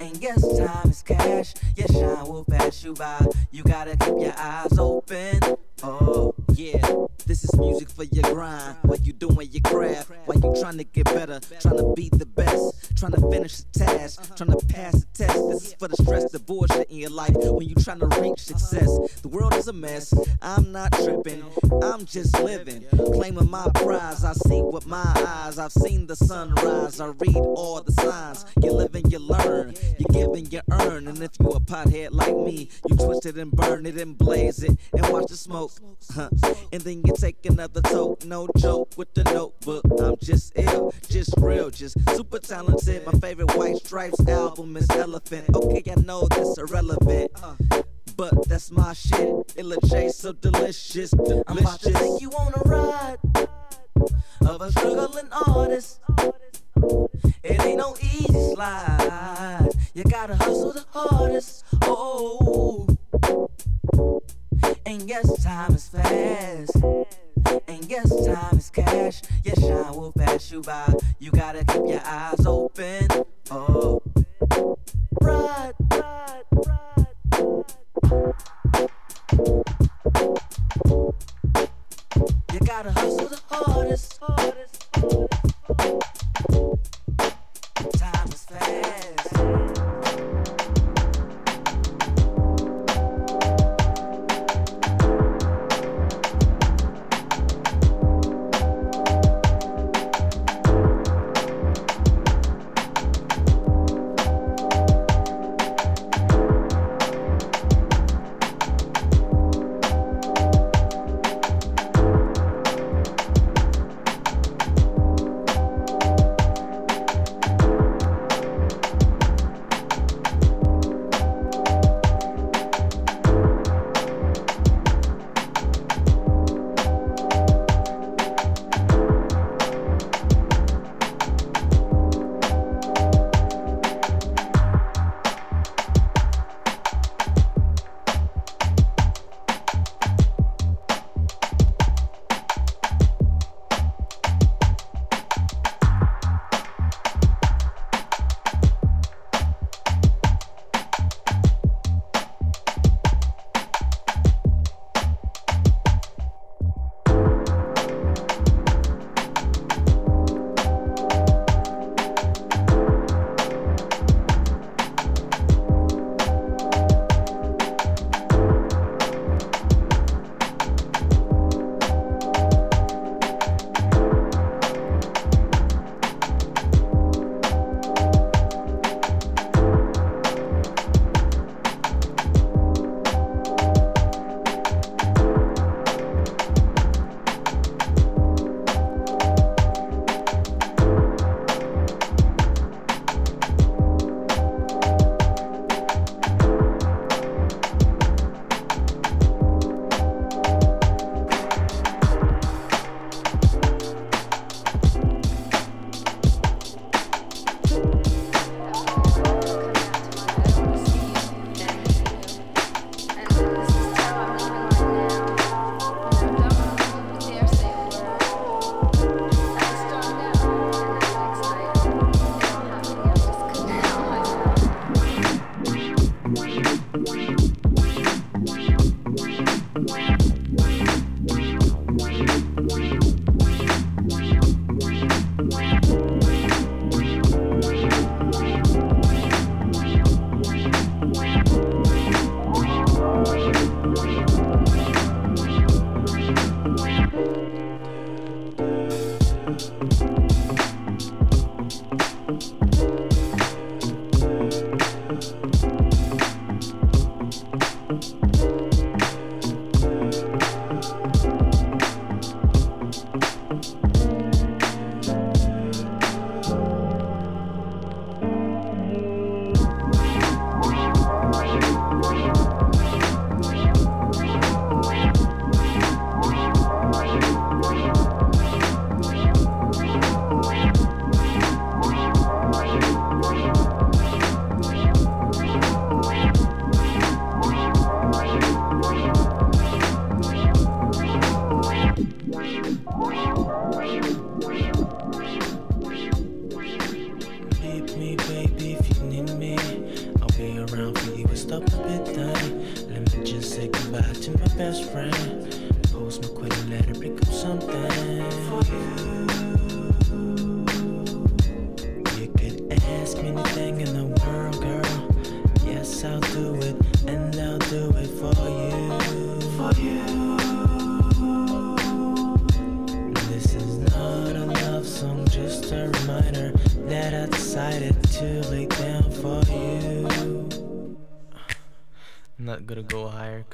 And yes, time is cash. Yes, shine will pass you by. You gotta keep your eyes open. Oh, yeah. This is music for your grind. While you doing your craft. While you trying to get better. Trying to be the best. Trying to finish the task. Trying to pass the test. This is for the stress, the bullshit in your life. When you trying to reach success. The world is a mess. I'm not tripping. I'm just living. Claiming my prize. I see with my eyes. I've seen the sunrise. I read all the signs. You live and you learn. You give and you earn. And if you a pothead like me, you twist it and burn it and blaze it and watch the smoke. Huh. And then you take another toke, no joke with the notebook. I'm just ill, just real, just super talented. My favorite White Stripes album is Elephant. Okay, I know that's irrelevant. But that's my shit. It J so delicious, delicious. I'm about to take you on a ride of a struggling artist. It ain't no easy slide. You gotta hustle the hardest. Oh. oh, oh. And yes, time is fast. And yes, time is cash. Yes, shine will pass you by. You gotta keep your eyes open. Oh. Ride, ride, ride. You gotta hustle the hardest. hardest.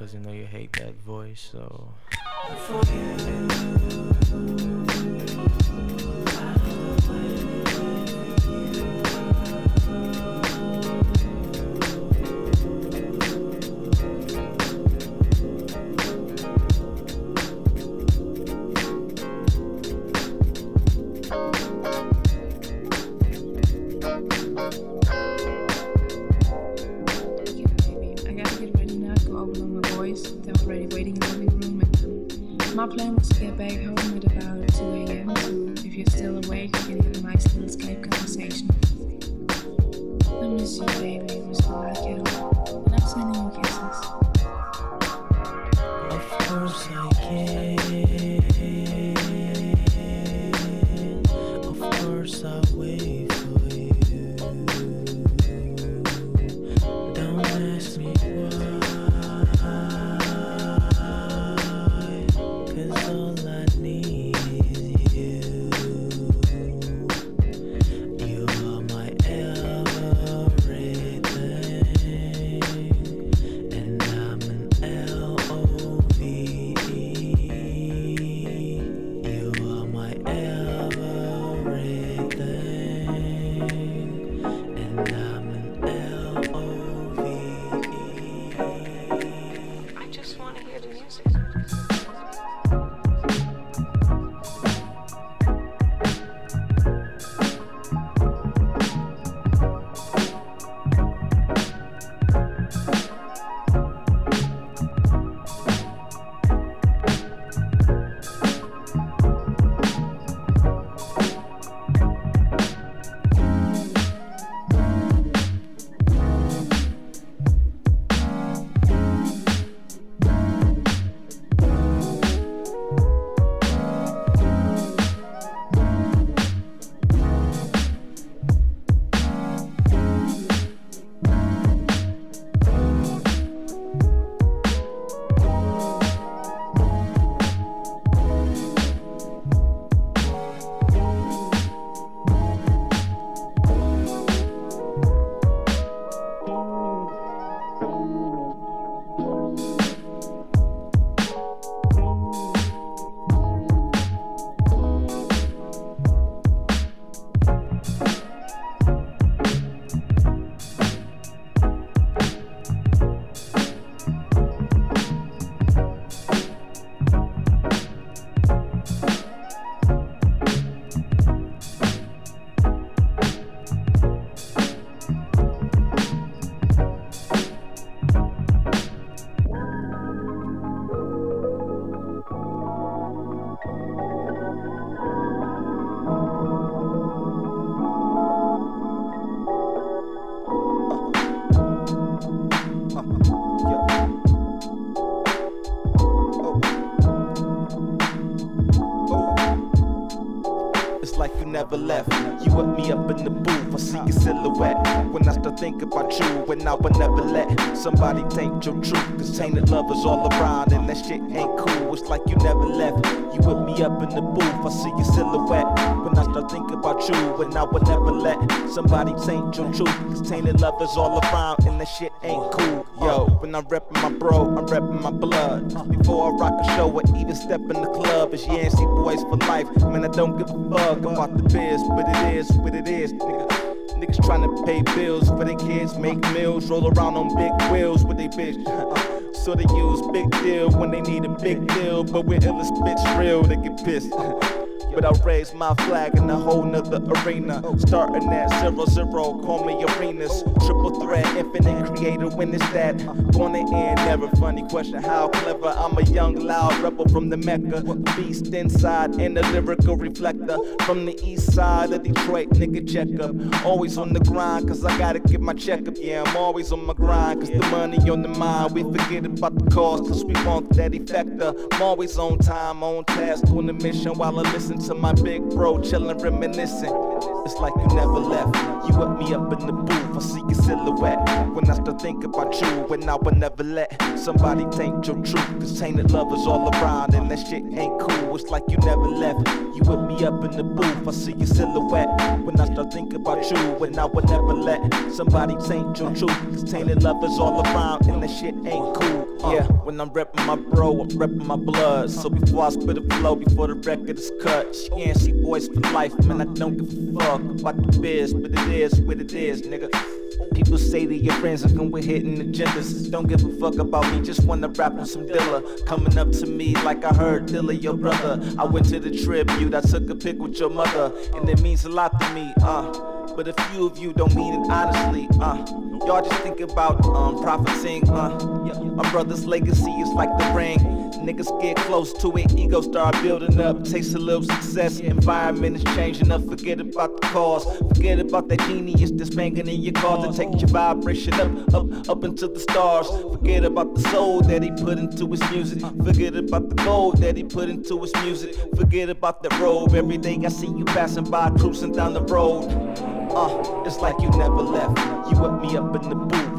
Because you know you hate that voice, so. Somebody taint your truth. Cause tainted love is all around and that shit ain't cool. It's like you never left. You whip me up in the booth, I see your silhouette. when I start thinking about you. When I would never let somebody taint your truth. Cause tainted love is all around and that shit ain't cool. Yo, when I'm reppin' my bro, I'm reppin' my blood. Before I rock a show or even step in the club, it's Yancey Boys for life. Man, I don't give a fuck about the biz, but it is what it is, nigga. Niggas tryna pay bills for their kids, make meals, roll around on big wheels with they bitch. Uh, so they use big deal when they need a big deal, but we're illest bitch real, they get pissed. But I raise my flag in a whole nother arena. Starting at zero zero, call me arenas. Triple threat, infinite creator, when it's that. Gonna end, never funny question how clever. I'm a young, loud rebel from the Mecca. Beast inside and a lyrical reflector. From the east side of Detroit, nigga, check up. Always on the grind, cause I gotta get my checkup. Yeah, I'm always on my grind, cause the money on the mind. We forget about the cost, cause we want that effector. I'm always on time, on task, on the mission while I listen to my big bro, chillin', reminiscing. It's like you never left. You with me up in the booth, I see your silhouette. When I start thinking about you, when I would never let somebody taint your truth. Cause tainted love is all around, and that shit ain't cool. It's like you never left. You with me up in the booth, I see your silhouette. When I start thinking about you, when I would never let somebody taint your truth. Cause tainted love is all around, and that shit ain't cool. Uh, yeah, when I'm reppin' my bro, I'm reppin' my blood. So before I spit a flow, before the record is cut, Yancey Boys for life, man. I don't give a fuck about the biz, but it is what it is, nigga. People say that your friends, are come with hitting agendas. Don't give a fuck about me, just wanna rap on some Dilla. Coming up to me like I heard Dilla, your brother. I went to the tribute, I took a pic with your mother, and it means a lot to me, uh. But a few of you don't mean it honestly, uh. Y'all just think about um profiting, uh. My brother's legacy is like the ring. Niggas get close to it, ego start building up, taste a little success. Environment is changing up, forget about the cause. Forget about that genius that's banging in your car to take your vibration up, up, up into the stars. Forget about the soul that he put into his music. Forget about the gold that he put into his music. Forget about the robe. Every day I see you passing by, cruising down the road. Uh, it's like you never left. You with me up in the booth,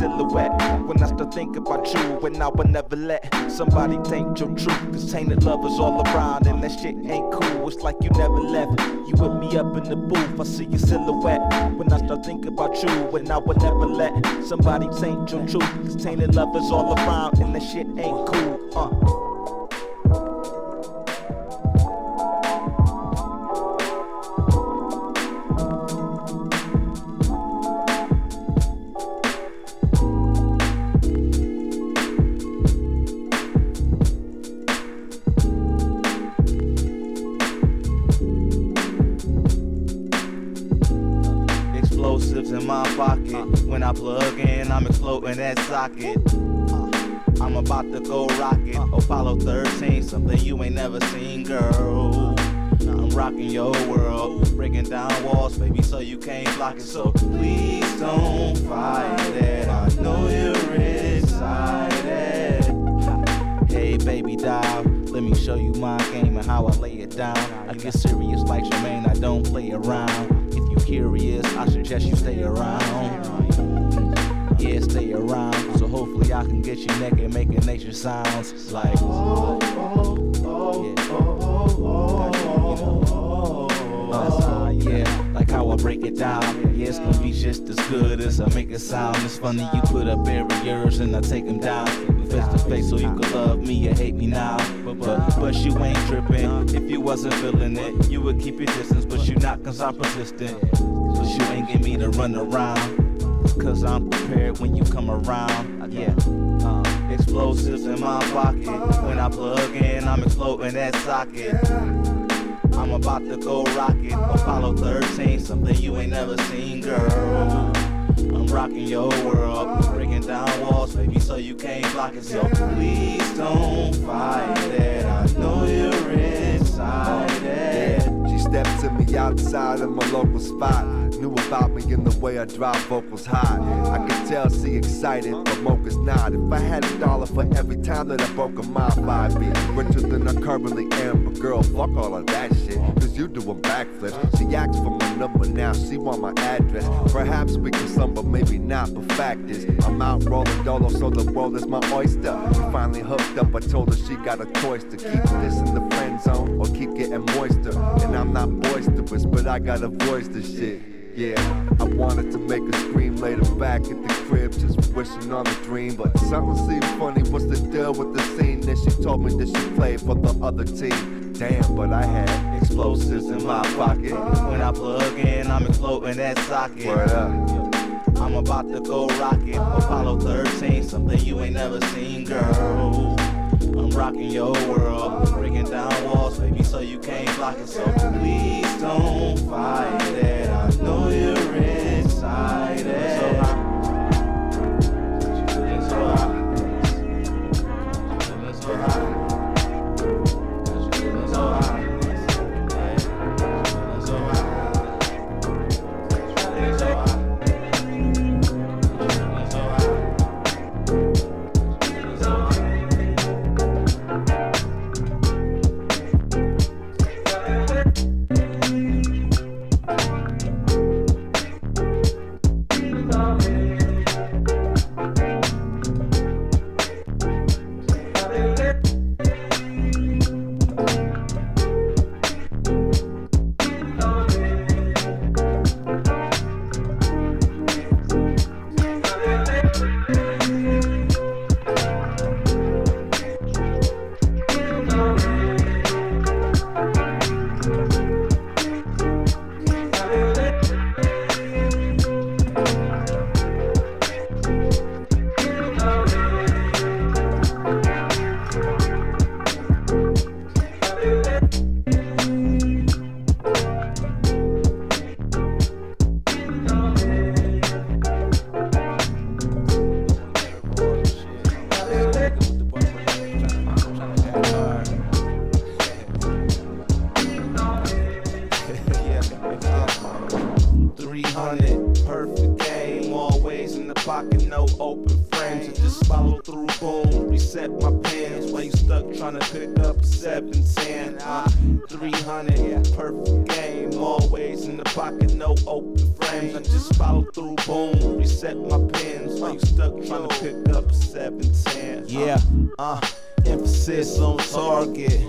silhouette. When I start thinking about you, when I would never let somebody taint your truth. Cause tainted love is all around, and that shit ain't cool. It's like you never left. You with me up in the booth, I see your silhouette. When I start thinking about you, when I would never let somebody taint your truth. Cause tainted love is all around, and that shit ain't cool. Uh. Socket. Uh, I'm about to go rocket. Uh. Apollo 13, something you ain't never seen, girl. I'm rocking your world, breaking down walls, baby, so you can't block it. So please don't fight it. I know you're excited. Hey, baby doll, let me show you my game and how I lay it down. I get serious like Jermaine, I don't play around. If you curious, I suggest you stay around. Yeah, stay around. So hopefully I can get you naked, making nature sounds like. Oh, oh, Uh, yeah, like how I break it down. Yeah, it's gonna be just as good as I make it sound. It's funny you put up barriers and I take them down. We face to face so you could love me or hate me now. But, but, but you ain't tripping. If you wasn't feeling it, you would keep your distance. But you not cause I'm persistent. Cause you ain't get me to run around. Cause I'm prepared when you come around. Yeah. Uh, explosives in my pocket. When I plug in, I'm exploding that socket. I'm about to go rocket. Apollo 13, something you ain't never seen, girl. I'm rocking your world, breaking down walls, baby, so you can't block it. So please don't fight it. I know you're inside excited. She stepped to me outside of my local spot. Knew about me in the way I drive vocals high. I could tell she excited, but Mocha's not. If I had a dollar for every time that I broke a mile, I'd be richer than I currently am. But girl, fuck all of that shit, cause you doing backflips. She asked for my number now, she want my address. Perhaps we can but maybe not. But fact is, I'm out rolling dolo, so the world is my oyster. Finally hooked up, I told her she got a choice to keep this in the friend zone or keep getting moister. And I'm not boisterous, but I got a voice to shit. Yeah, I wanted to make a scream later back at the crib, just wishing on a dream. But something seemed funny. What's the deal with the scene? Then she told me that she played for the other team. Damn, but I had explosives in my pocket. When I plug in, I'm exploding that socket. Word up. I'm about to go rocket. Apollo 13, something you ain't never seen, girl. I'm rocking your world, breaking down walls, baby, so you can't block it. So please don't fight it. I know you're excited. So high. 300, perfect game, always in the pocket, no open frames. I just follow through, boom, reset my pins. While you stuck trying to pick up 710, uh, 300, perfect game, always in the pocket, no open frames. I just follow through, boom, reset my pins. While you stuck trying to pick up 710. Uh, yeah, uh, emphasis on target.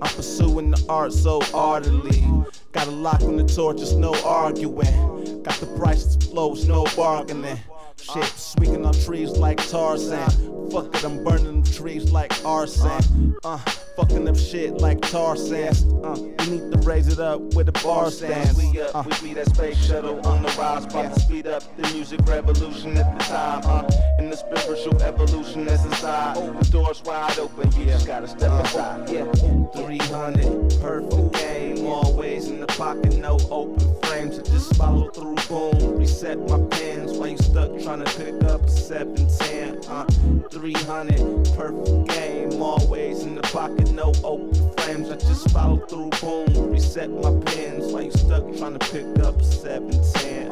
I'm pursuing the art so ardently. Got a lock on the torch, just no arguing. Got the prices flows, no bargaining. Shit, swinging on trees like Tarzan. Fuck it, I'm burning trees like arson. Uh, fucking up shit like tar sands. Uh, we need to raise it up with the bar stands. We up, we be that space shuttle on the rise, about to speed up the music revolution at the time. Uh, in the spiritual evolution that's inside. The doors wide open, you just gotta step aside. Yeah, 300, perfect game, always in the pocket, no open frames. I just follow through, boom, reset my pins while you stuck trying to pick up a 710. Uh, 300, perfect game, always in the pocket, no open frames. I just follow through, boom, reset my pins while you stuck trying to pick up a 710.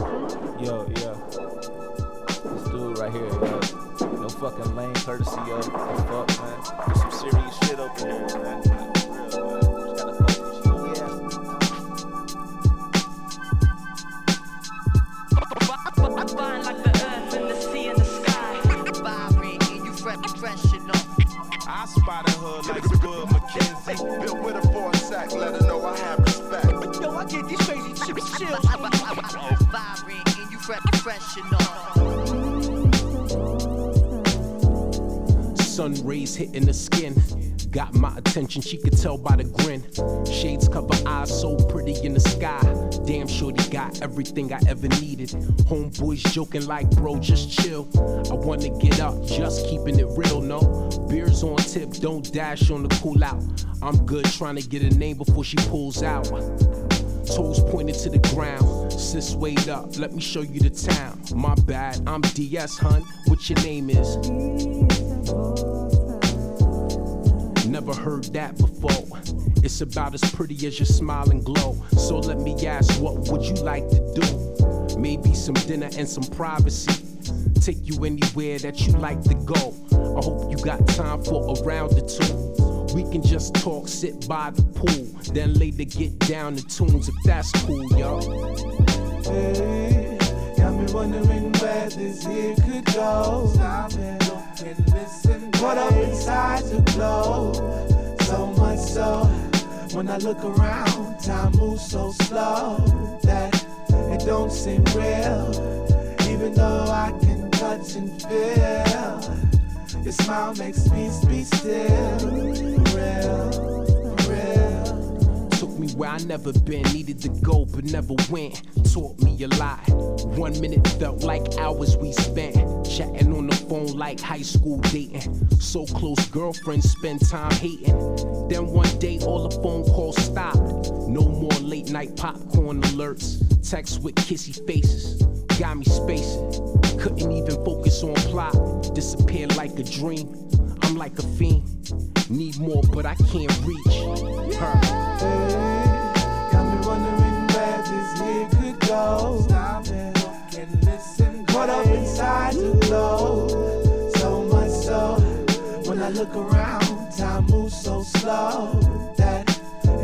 Yo, yo. This dude right here, yo. No fucking lame courtesy, yo. The fuck, man. Some serious shit up there, man. Fine like the earth and the sea and the sky. Vibrant and you fresh, fresh enough. I spotted her like Spud McKenzie. Built with her for a sack, let her know I have respect. Yo, I get these crazy chicks chills. Vibrant and you fresh, fresh enough. Sun rays hitting the skin. Got my attention, she could tell by the grin. Shades cover eyes, so pretty in the sky. Damn shorty got everything I ever needed. Homeboys joking like, bro, just chill. I wanna get up, just keeping it real, no. Beers on tip, don't dash on the cool out. I'm good trying to get a name before she pulls out. Toes pointed to the ground. Sis, wait up, let me show you the town. My bad, I'm DS, hun. What your name is? Never heard that before. It's about as pretty as your smile and glow. So let me ask, what would you like to do? Maybe some dinner and some privacy. Take you anywhere that you like to go. I hope you got time for a round or two. We can just talk, sit by the pool, then later get down to tunes if that's cool, y'all. Hey, got me wondering where this year could go. Stop and look and listen. What up inside the glow? So much so, when I look around, time moves so slow that it don't seem real. Even though I can touch and feel, your smile makes me be still. Real, where I never been, needed to go but never went. Taught me a lot. One minute felt like hours we spent. Chatting on the phone like high school dating. So close, girlfriends spend time hating. Then one day all the phone calls stopped. No more late night popcorn alerts. Texts with kissy faces got me spacing. Couldn't even focus on plot. Disappeared like a dream. I'm like a fiend. Need more, but I can't reach her. Go. Caught up inside the glow. So much so, when I look around, time moves so slow that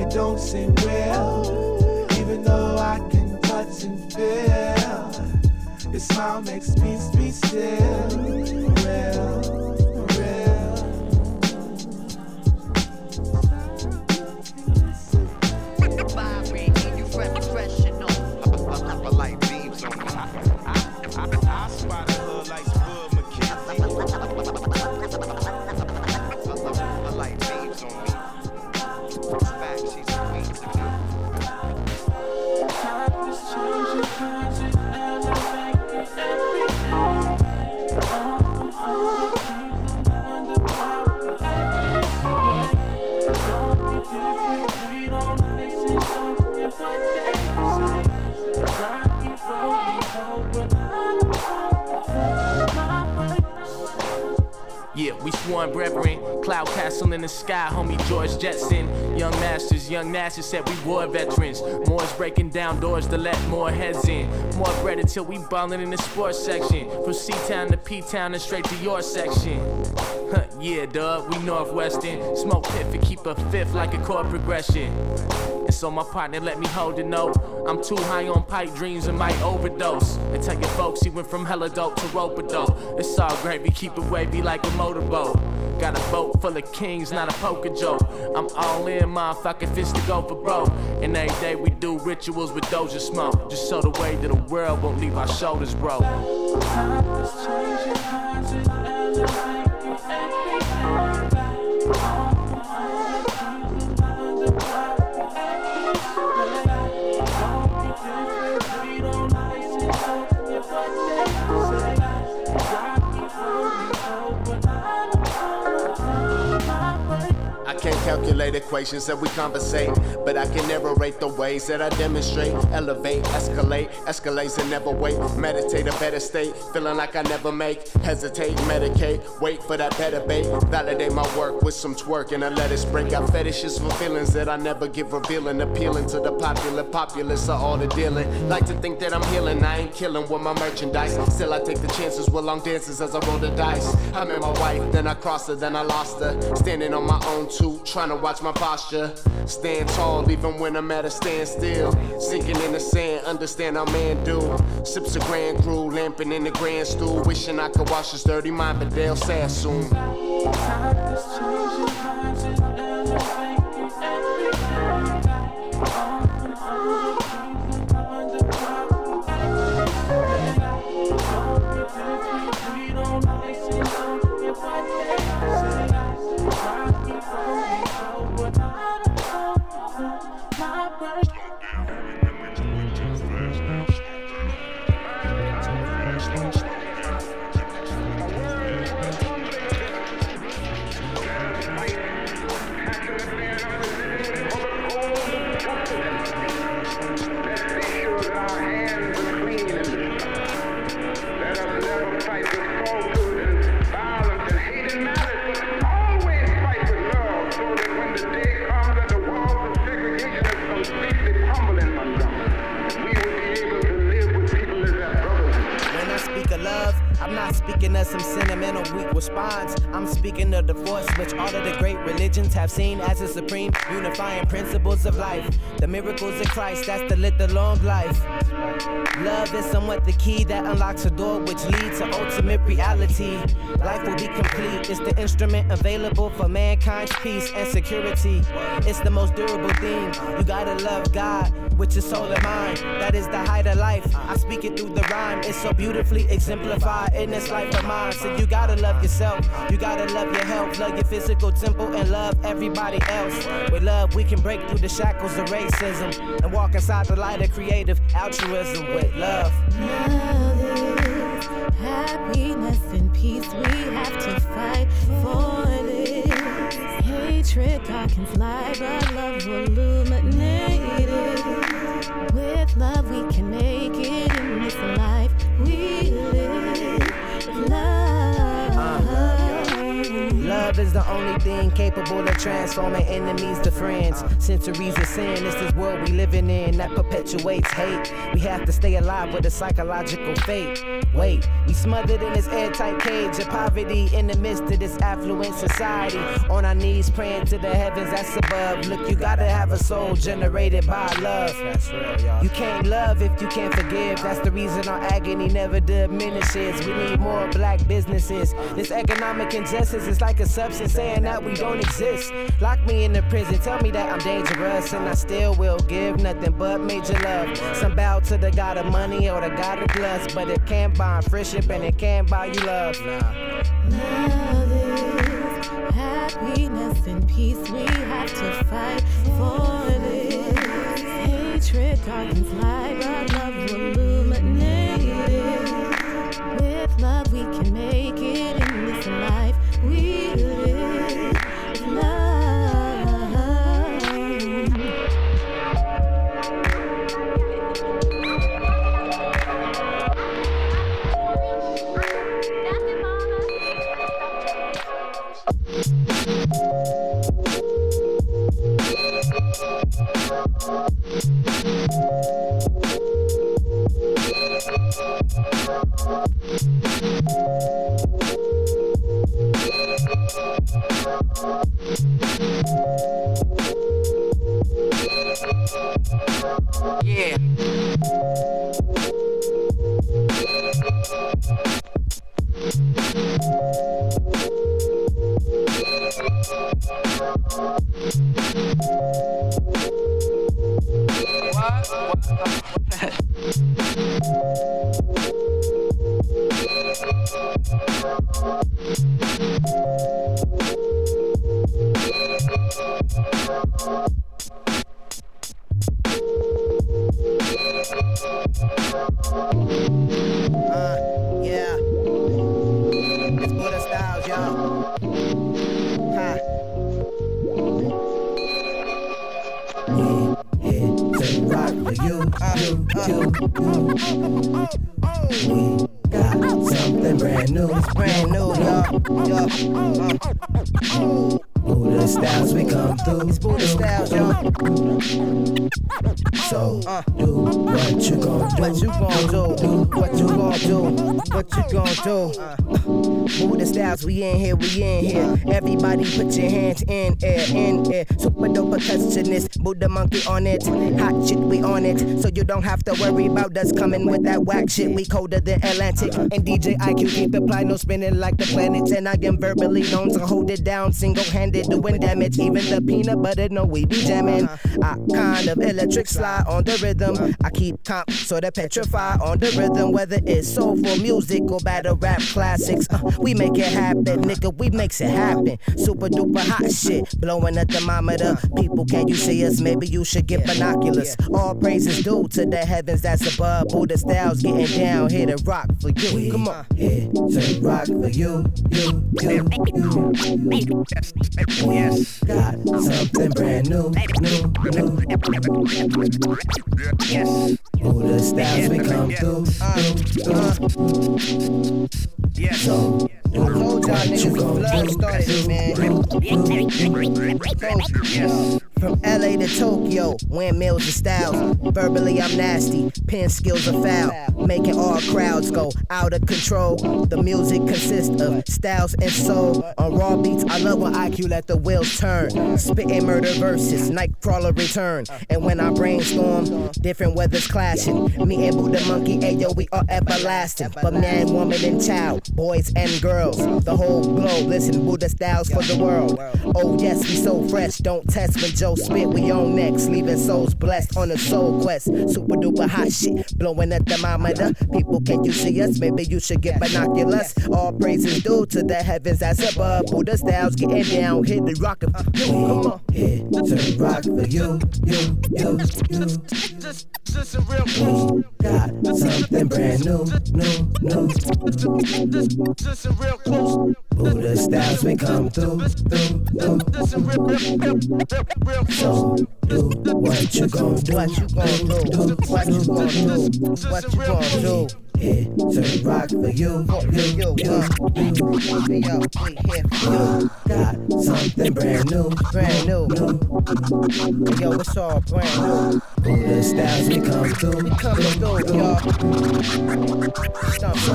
it don't seem real. Even though I can touch and feel. Your smile makes me be still. Real. Sworn brethren. Cloud castle in the sky, homie George Jetson. Young masters, young masters said we war veterans. Moore's breaking down doors to let more heads in. More bread until we ballin' in the sports section. From C Town to P Town and straight to your section. Huh, yeah, dub, we Northwestern. Smoke pit for keep a fifth like a chord progression. And so my partner let me hold the note. I'm too high on pipe dreams and might overdose. And tell your folks he went from hella dope to rope dope. It's all gravy, keep it wavy like a motorboat. Got a boat full of kings, not a poker joke. I'm all in, motherfucker, fist to go for broke. And every day we do rituals with Doja smoke. Just so the way that the world won't leave our shoulders broke. Can't equations that we conversate, but I can narrate the ways that I demonstrate. Elevate, escalate, escalates and never wait. Meditate a better state, feeling like I never make. Hesitate, medicate, wait for that better bait. Validate my work with some twerk and a lettuce break. Got fetishes for feelings that I never give revealing. Appealing to the popular populace of all the dealing. Like to think that I'm healing, I ain't killing with my merchandise. Still, I take the chances with long dances as I roll the dice. I met my wife, then I crossed her, then I lost her. Standing on my own two, trying to watch my posture. Stand tall, even when I'm at a standstill. Sinking in the sand, understand how man do. Sips of Grand Cru, lamping in the grand stool. Wishing I could wash his dirty mind, but they'll say soon. Life. Love is somewhat the key that unlocks a door which leads to ultimate reality. Life will be complete. It's the instrument available for mankind's peace and security. It's the most durable thing. You gotta love God with your soul and mind. That is the height of life. I speak it through the rhyme. It's so beautifully exemplified in this life of mine. So you gotta love yourself. You gotta love your health. Love your physical temple and love everybody else. With love, we can break through the shackles of racism and walk inside the light of creative altruism with love. Love is happiness and peace. We have to fight for this. Hatred darkens light, but love will love. Is the only thing capable of transforming enemies to friends. Centuries of sin, it's this world we living in that perpetuates hate. We have to stay alive with a psychological fate. Wait, we smothered in this airtight cage of poverty in the midst of this affluent society. On our knees praying to the heavens that's above. Look, you gotta have a soul generated by love. That's real, y'all. You can't love if you can't forgive. That's the reason our agony never diminishes. We need more black businesses. This economic injustice is like a substance saying that we don't exist. Lock me in the prison, tell me that I'm dangerous, and I still will give nothing but major love. Some bow to the god of money or the god of lust, but it can't buy friendship and it can't buy you love. Love is happiness and peace. We have to fight for this. Hatred darkens light, but love Uh, do? Uh, Buddha Styles, we in here, we in here. Everybody put your hands in air, in air. Super dope percussionist, Buddha monkey on it. Hot shit, we on it. So you don't have to worry about us coming with that whack shit. We colder than Atlantic. And DJ IQ keep fly, no spinning like the planets. And I am verbally known to hold it down single handed, doing damage. Even the peanut butter, no, we be jamming. I kind of electric slide on the rhythm. I keep comp, so they petrify on the rhythm. Whether it's soulful music or battle rap classics, uh, we make it happen, nigga. We makes it happen. Super duper hot shit, blowing a thermometer. People, can you see us? Maybe you should get binoculars. All praises due to the heavens that's above. Buddha styles getting down here to rock for you. Come on, here to rock for you, you, you, you. Yes, got something brand new, new, new. Yes. Buddha styles we come through, through, through. Yes. So, what you gon' do, do, do, do. Yes. From LA to Tokyo, windmills and styles. Verbally, I'm nasty. Pen skills are foul. Making all crowds go out of control. The music consists of styles and soul. On raw beats, I love when IQ let the wheels turn. Spitting murder verses, Nightcrawler return. And when I brainstorm, different weathers clashing. Me and Buddha Monkey, ayo, we are everlasting. But man, woman, and child, boys and girls, the whole globe, listen, Buddha styles for the world. Oh, yes, we so fresh, don't test when Joe spit, we on next, leaving souls blessed on a soul quest. Super duper hot shit, blowing a thermometer. People, can you see us? Maybe you should get binoculars. All praises due to the heavens as above. Buddha styles getting down, hit the rock. Come on, hit the rock for you, you, you, you. Just, just a real close. Got something brand new, new, new. Just, just a real close. Buddha styles we come through, through, through. A real, So do what you gon' do, what you gon' do, what you gon' do, what you gon' do. Hit the rock for you, you, you, you, you, yo, we here for you. Got something brand new, brand new, new. Yo, it's all brand new. The styles we come through, we coming through, y'all. Stop, so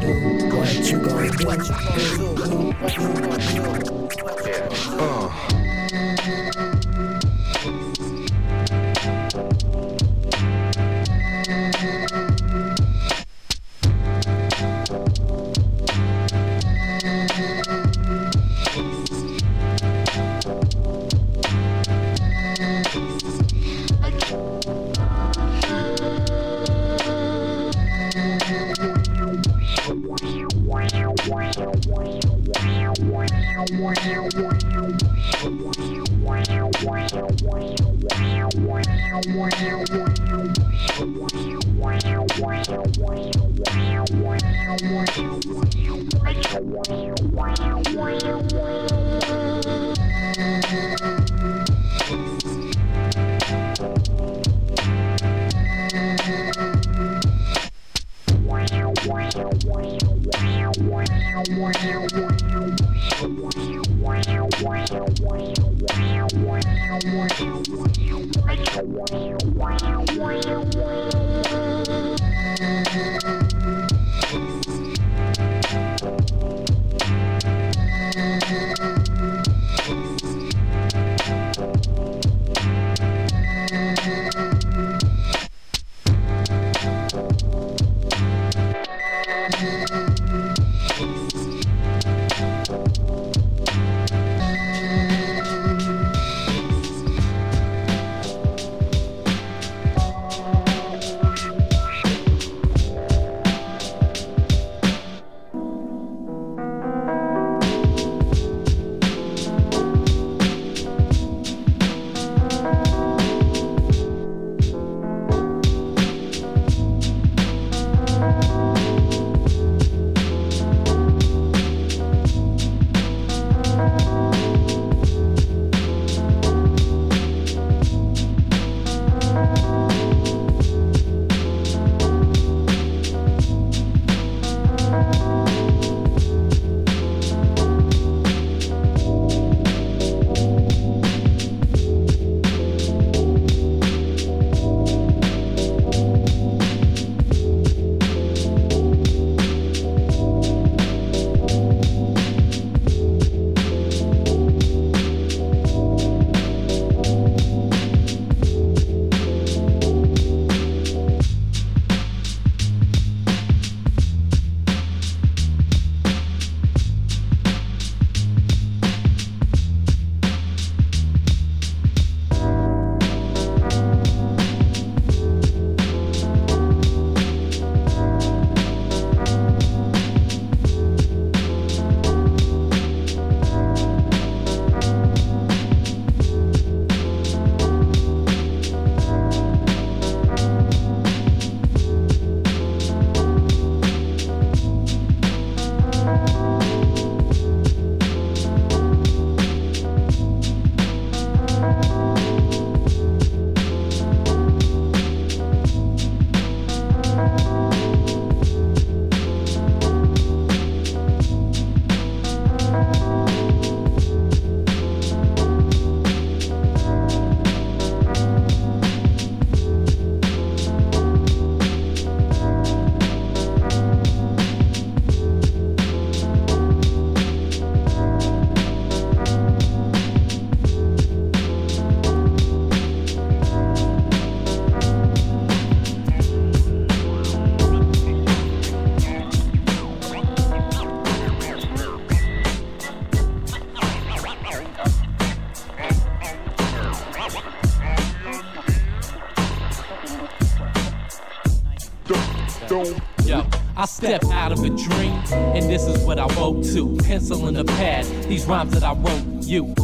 do what you gon' do, what you gon' do, what you gon' do, what you gon' do. Yo, Pencil in the pad, these rhymes that I wrote you.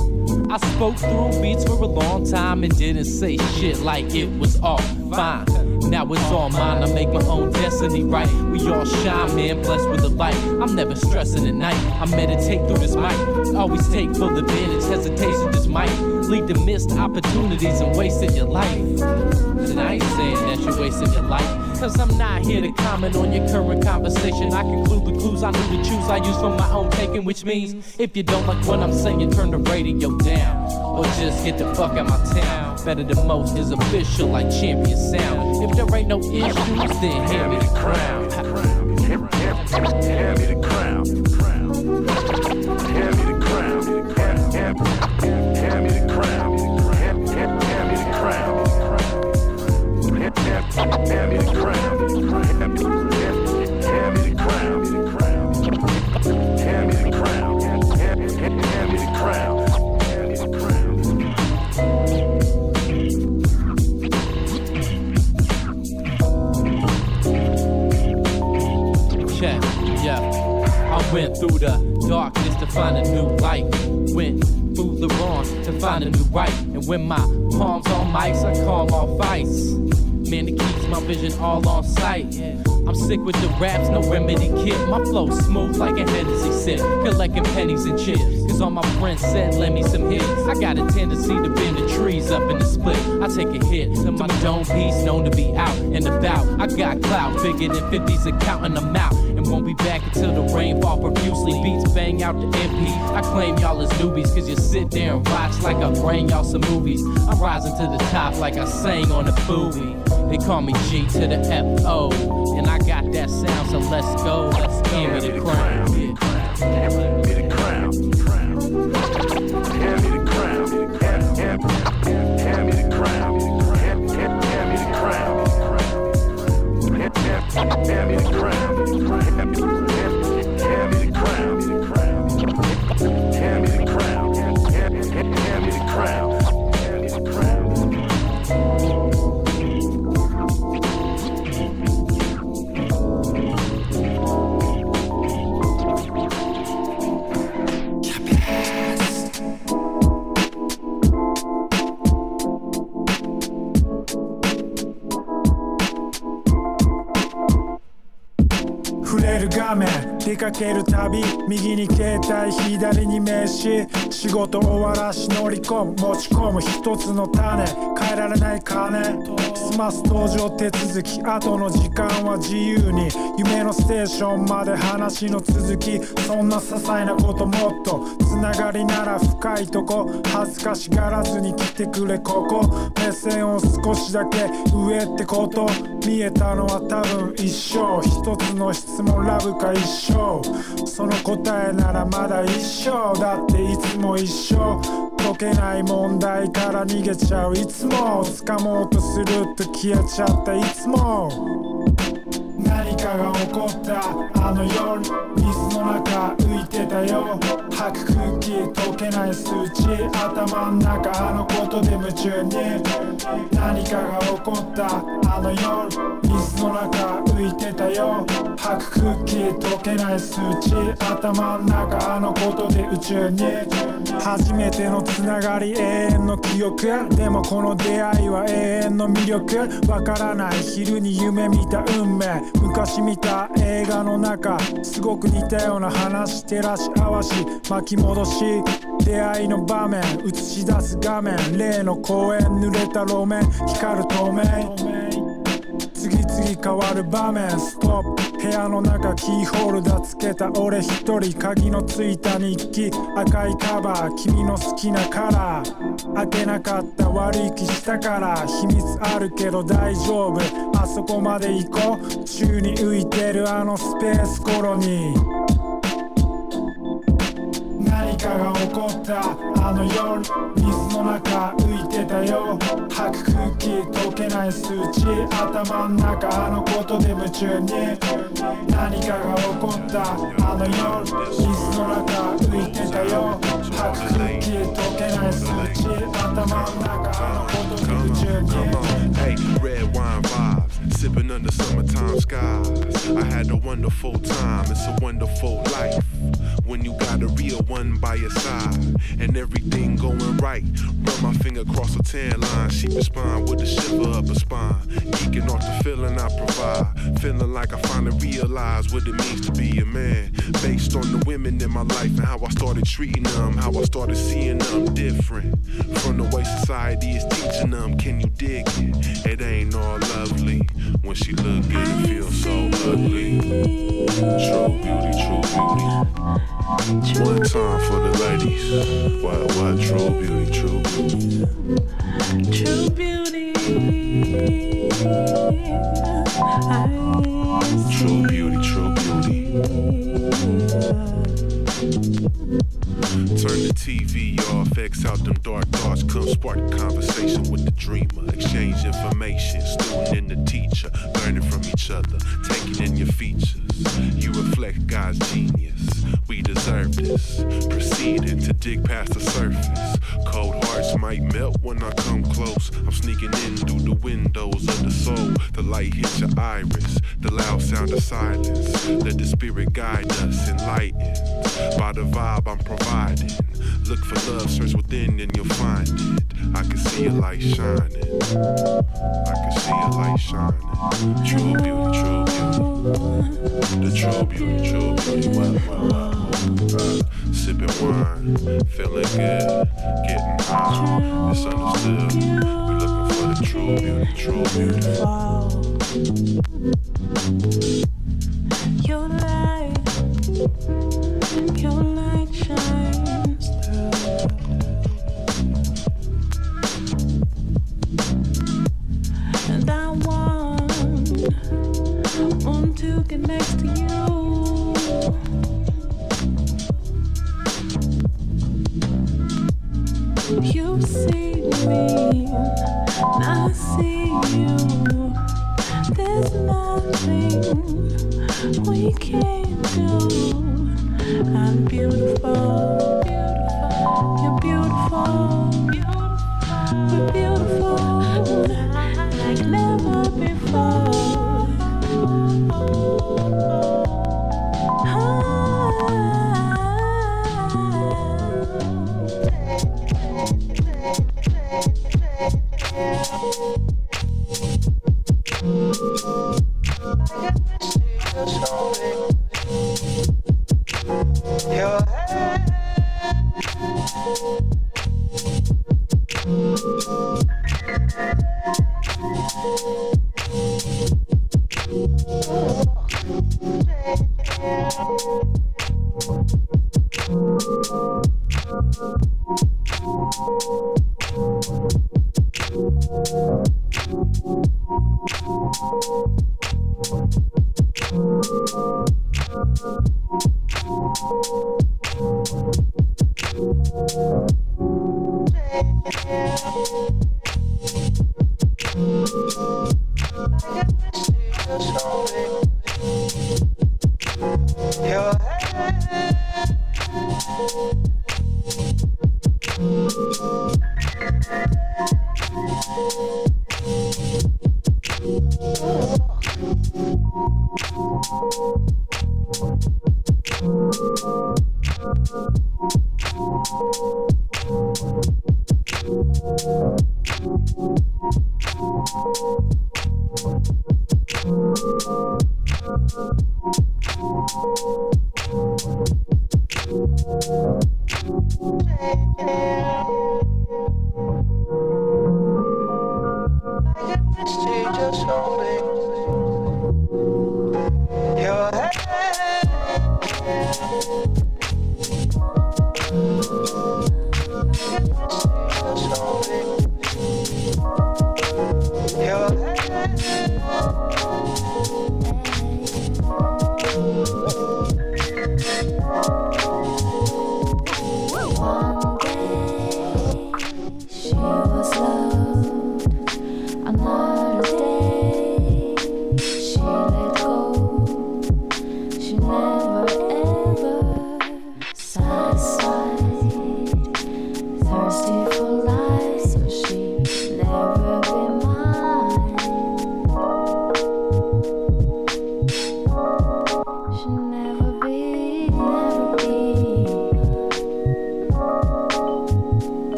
I spoke through beats for a long time and didn't say shit like it was all fine. Now it's all mine, I make my own destiny right. We all shine, man, blessed with the light. I'm never stressing at night, I meditate through this mic. Always take full advantage, hesitation just might lead to missed opportunities and wasting your life. And I ain't saying that you're wasting your life. Cause I'm not here to comment on your current conversation. I conclude the clues I knew to choose I use from my own taking, which means if you don't like what I'm saying, turn the radio down. Or just get the fuck out my town. Better than most is official like champion sound. If there ain't no issues, then hand me the crown. Hand me the crown. Flow smooth like a Hennessy sip. Collecting pennies and chips. Cause all my friends said, lend me some hits. I got a tendency to bend the trees up in the split. I take a hit to my dome piece, known to be out and about. I got clout bigger than 50s and counting them out. And won't be back until the rainfall profusely. Beats bang out the MP. I claim y'all as newbies, cause you sit there and watch like I bring y'all some movies. I'm rising to the top like I sang on a movie. They call me G to the F-O. And I got that sound, so let's go team with the crown. 画面。出かけるたび右に携帯。左に名刺。仕事終わらし乗り込む。持ち込む。一つの種。変えられない金。ます。登場手続き。後の時間は自由に。夢のステーションまで話の続き。そんな些細なこともっと。つながりなら深いとこ。恥ずかしがらずに来てくれここ。目線を少しだけ上ってこと。見えたのは多分一生。一つの質問ラブか一生。その答えならまだ一生。だっていつも一緒。解けない問題から逃げちゃう。いつも掴もうとすると消えちゃったいつも。何かが起こった。あの夜水の中浮いてたよ。吐く空気溶けない数値。頭の中あのことで夢中に。何かが起こった。あの夜水の中浮いてたよ。吐く空気溶けない数値。頭の中あのことで宇宙に。初めてのつながり永遠の記憶。でもこの出会いは永遠の魅力。わからない。昼に夢見た運命。昔見た映画の中すごく似たような話照らし合わし巻き戻し出会いの場面映し出す画面例の公園濡れた路面光る透明。次変わる場面。ストップ。部屋の中キーホルダーつけた俺一人。鍵のついた日記。赤いカバー。君の好きなカラー。開けなかった悪い気したから秘密あるけど大丈夫。あそこまで行こう。宙に浮いてるあのスペースコロニー。何かが起こった。あの夜。水の中浮いてたよ。吐く空気溶けない数値。頭の中あのことで夢中に。何かが起こった。あの夜水の中浮いてたよ。吐く空気溶けない数値。頭の中あのことで夢中に。Hey, red wine vibe. Sipping under summertime skies. I had a wonderful time, it's a wonderful life. When you got a real one by your side and everything going right. Run my finger across her tan line, she respond with a shiver up her spine. Geeking off the feeling I provide, feeling like I finally realized what it means to be a man. Based on the women in my life and how I started treating them, how I started seeing them different from the way society is teaching them. Can you dig it? It ain't all lovely when she look good and feel so ugly. True beauty, true beauty. One time for the ladies. What, what, true beauty, true beauty. True beauty. I True beauty, Turn the TV off, X out them dark thoughts. Come spark a conversation with the dreamer. Exchange information, student and the teacher. Learning from each other, taking in your features. You reflect God's genius. We deserve this. Proceeding to dig past the surface. Cold hearts might melt when I come close. I'm sneaking in through the windows of the soul. The light hits your iris, the loud sound of silence. Let the spirit guide us, enlightened by the vibe I'm providing. Look for love, search within, and you'll find it. I can see a light shining. I can see a light shining. True beauty, true beauty. The true beauty, true beauty. Uh, sipping wine, feeling good, getting high. It's understood. We looking for the true beauty, true beauty. Your light, we can't She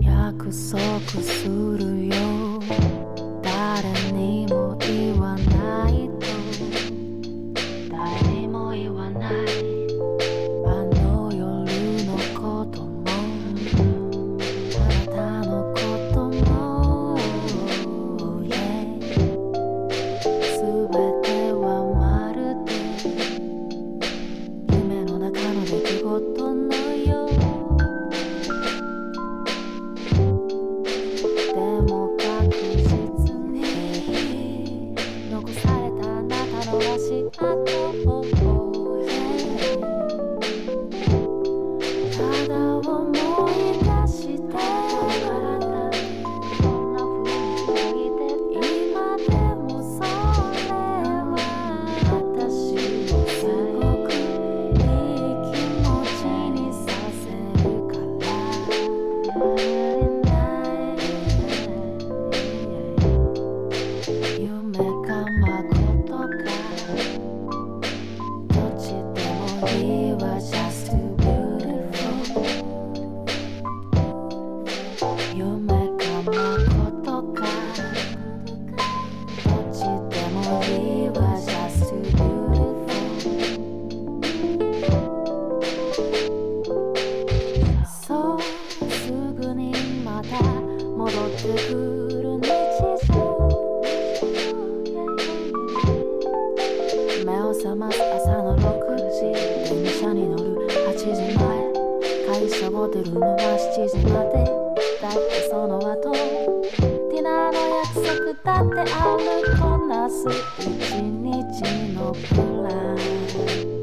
約束するよ。誰にも車に乗る。8時前。会社を出るのは7時まで。だってその後ディナーの約束だってあるこなす。一日のプラン。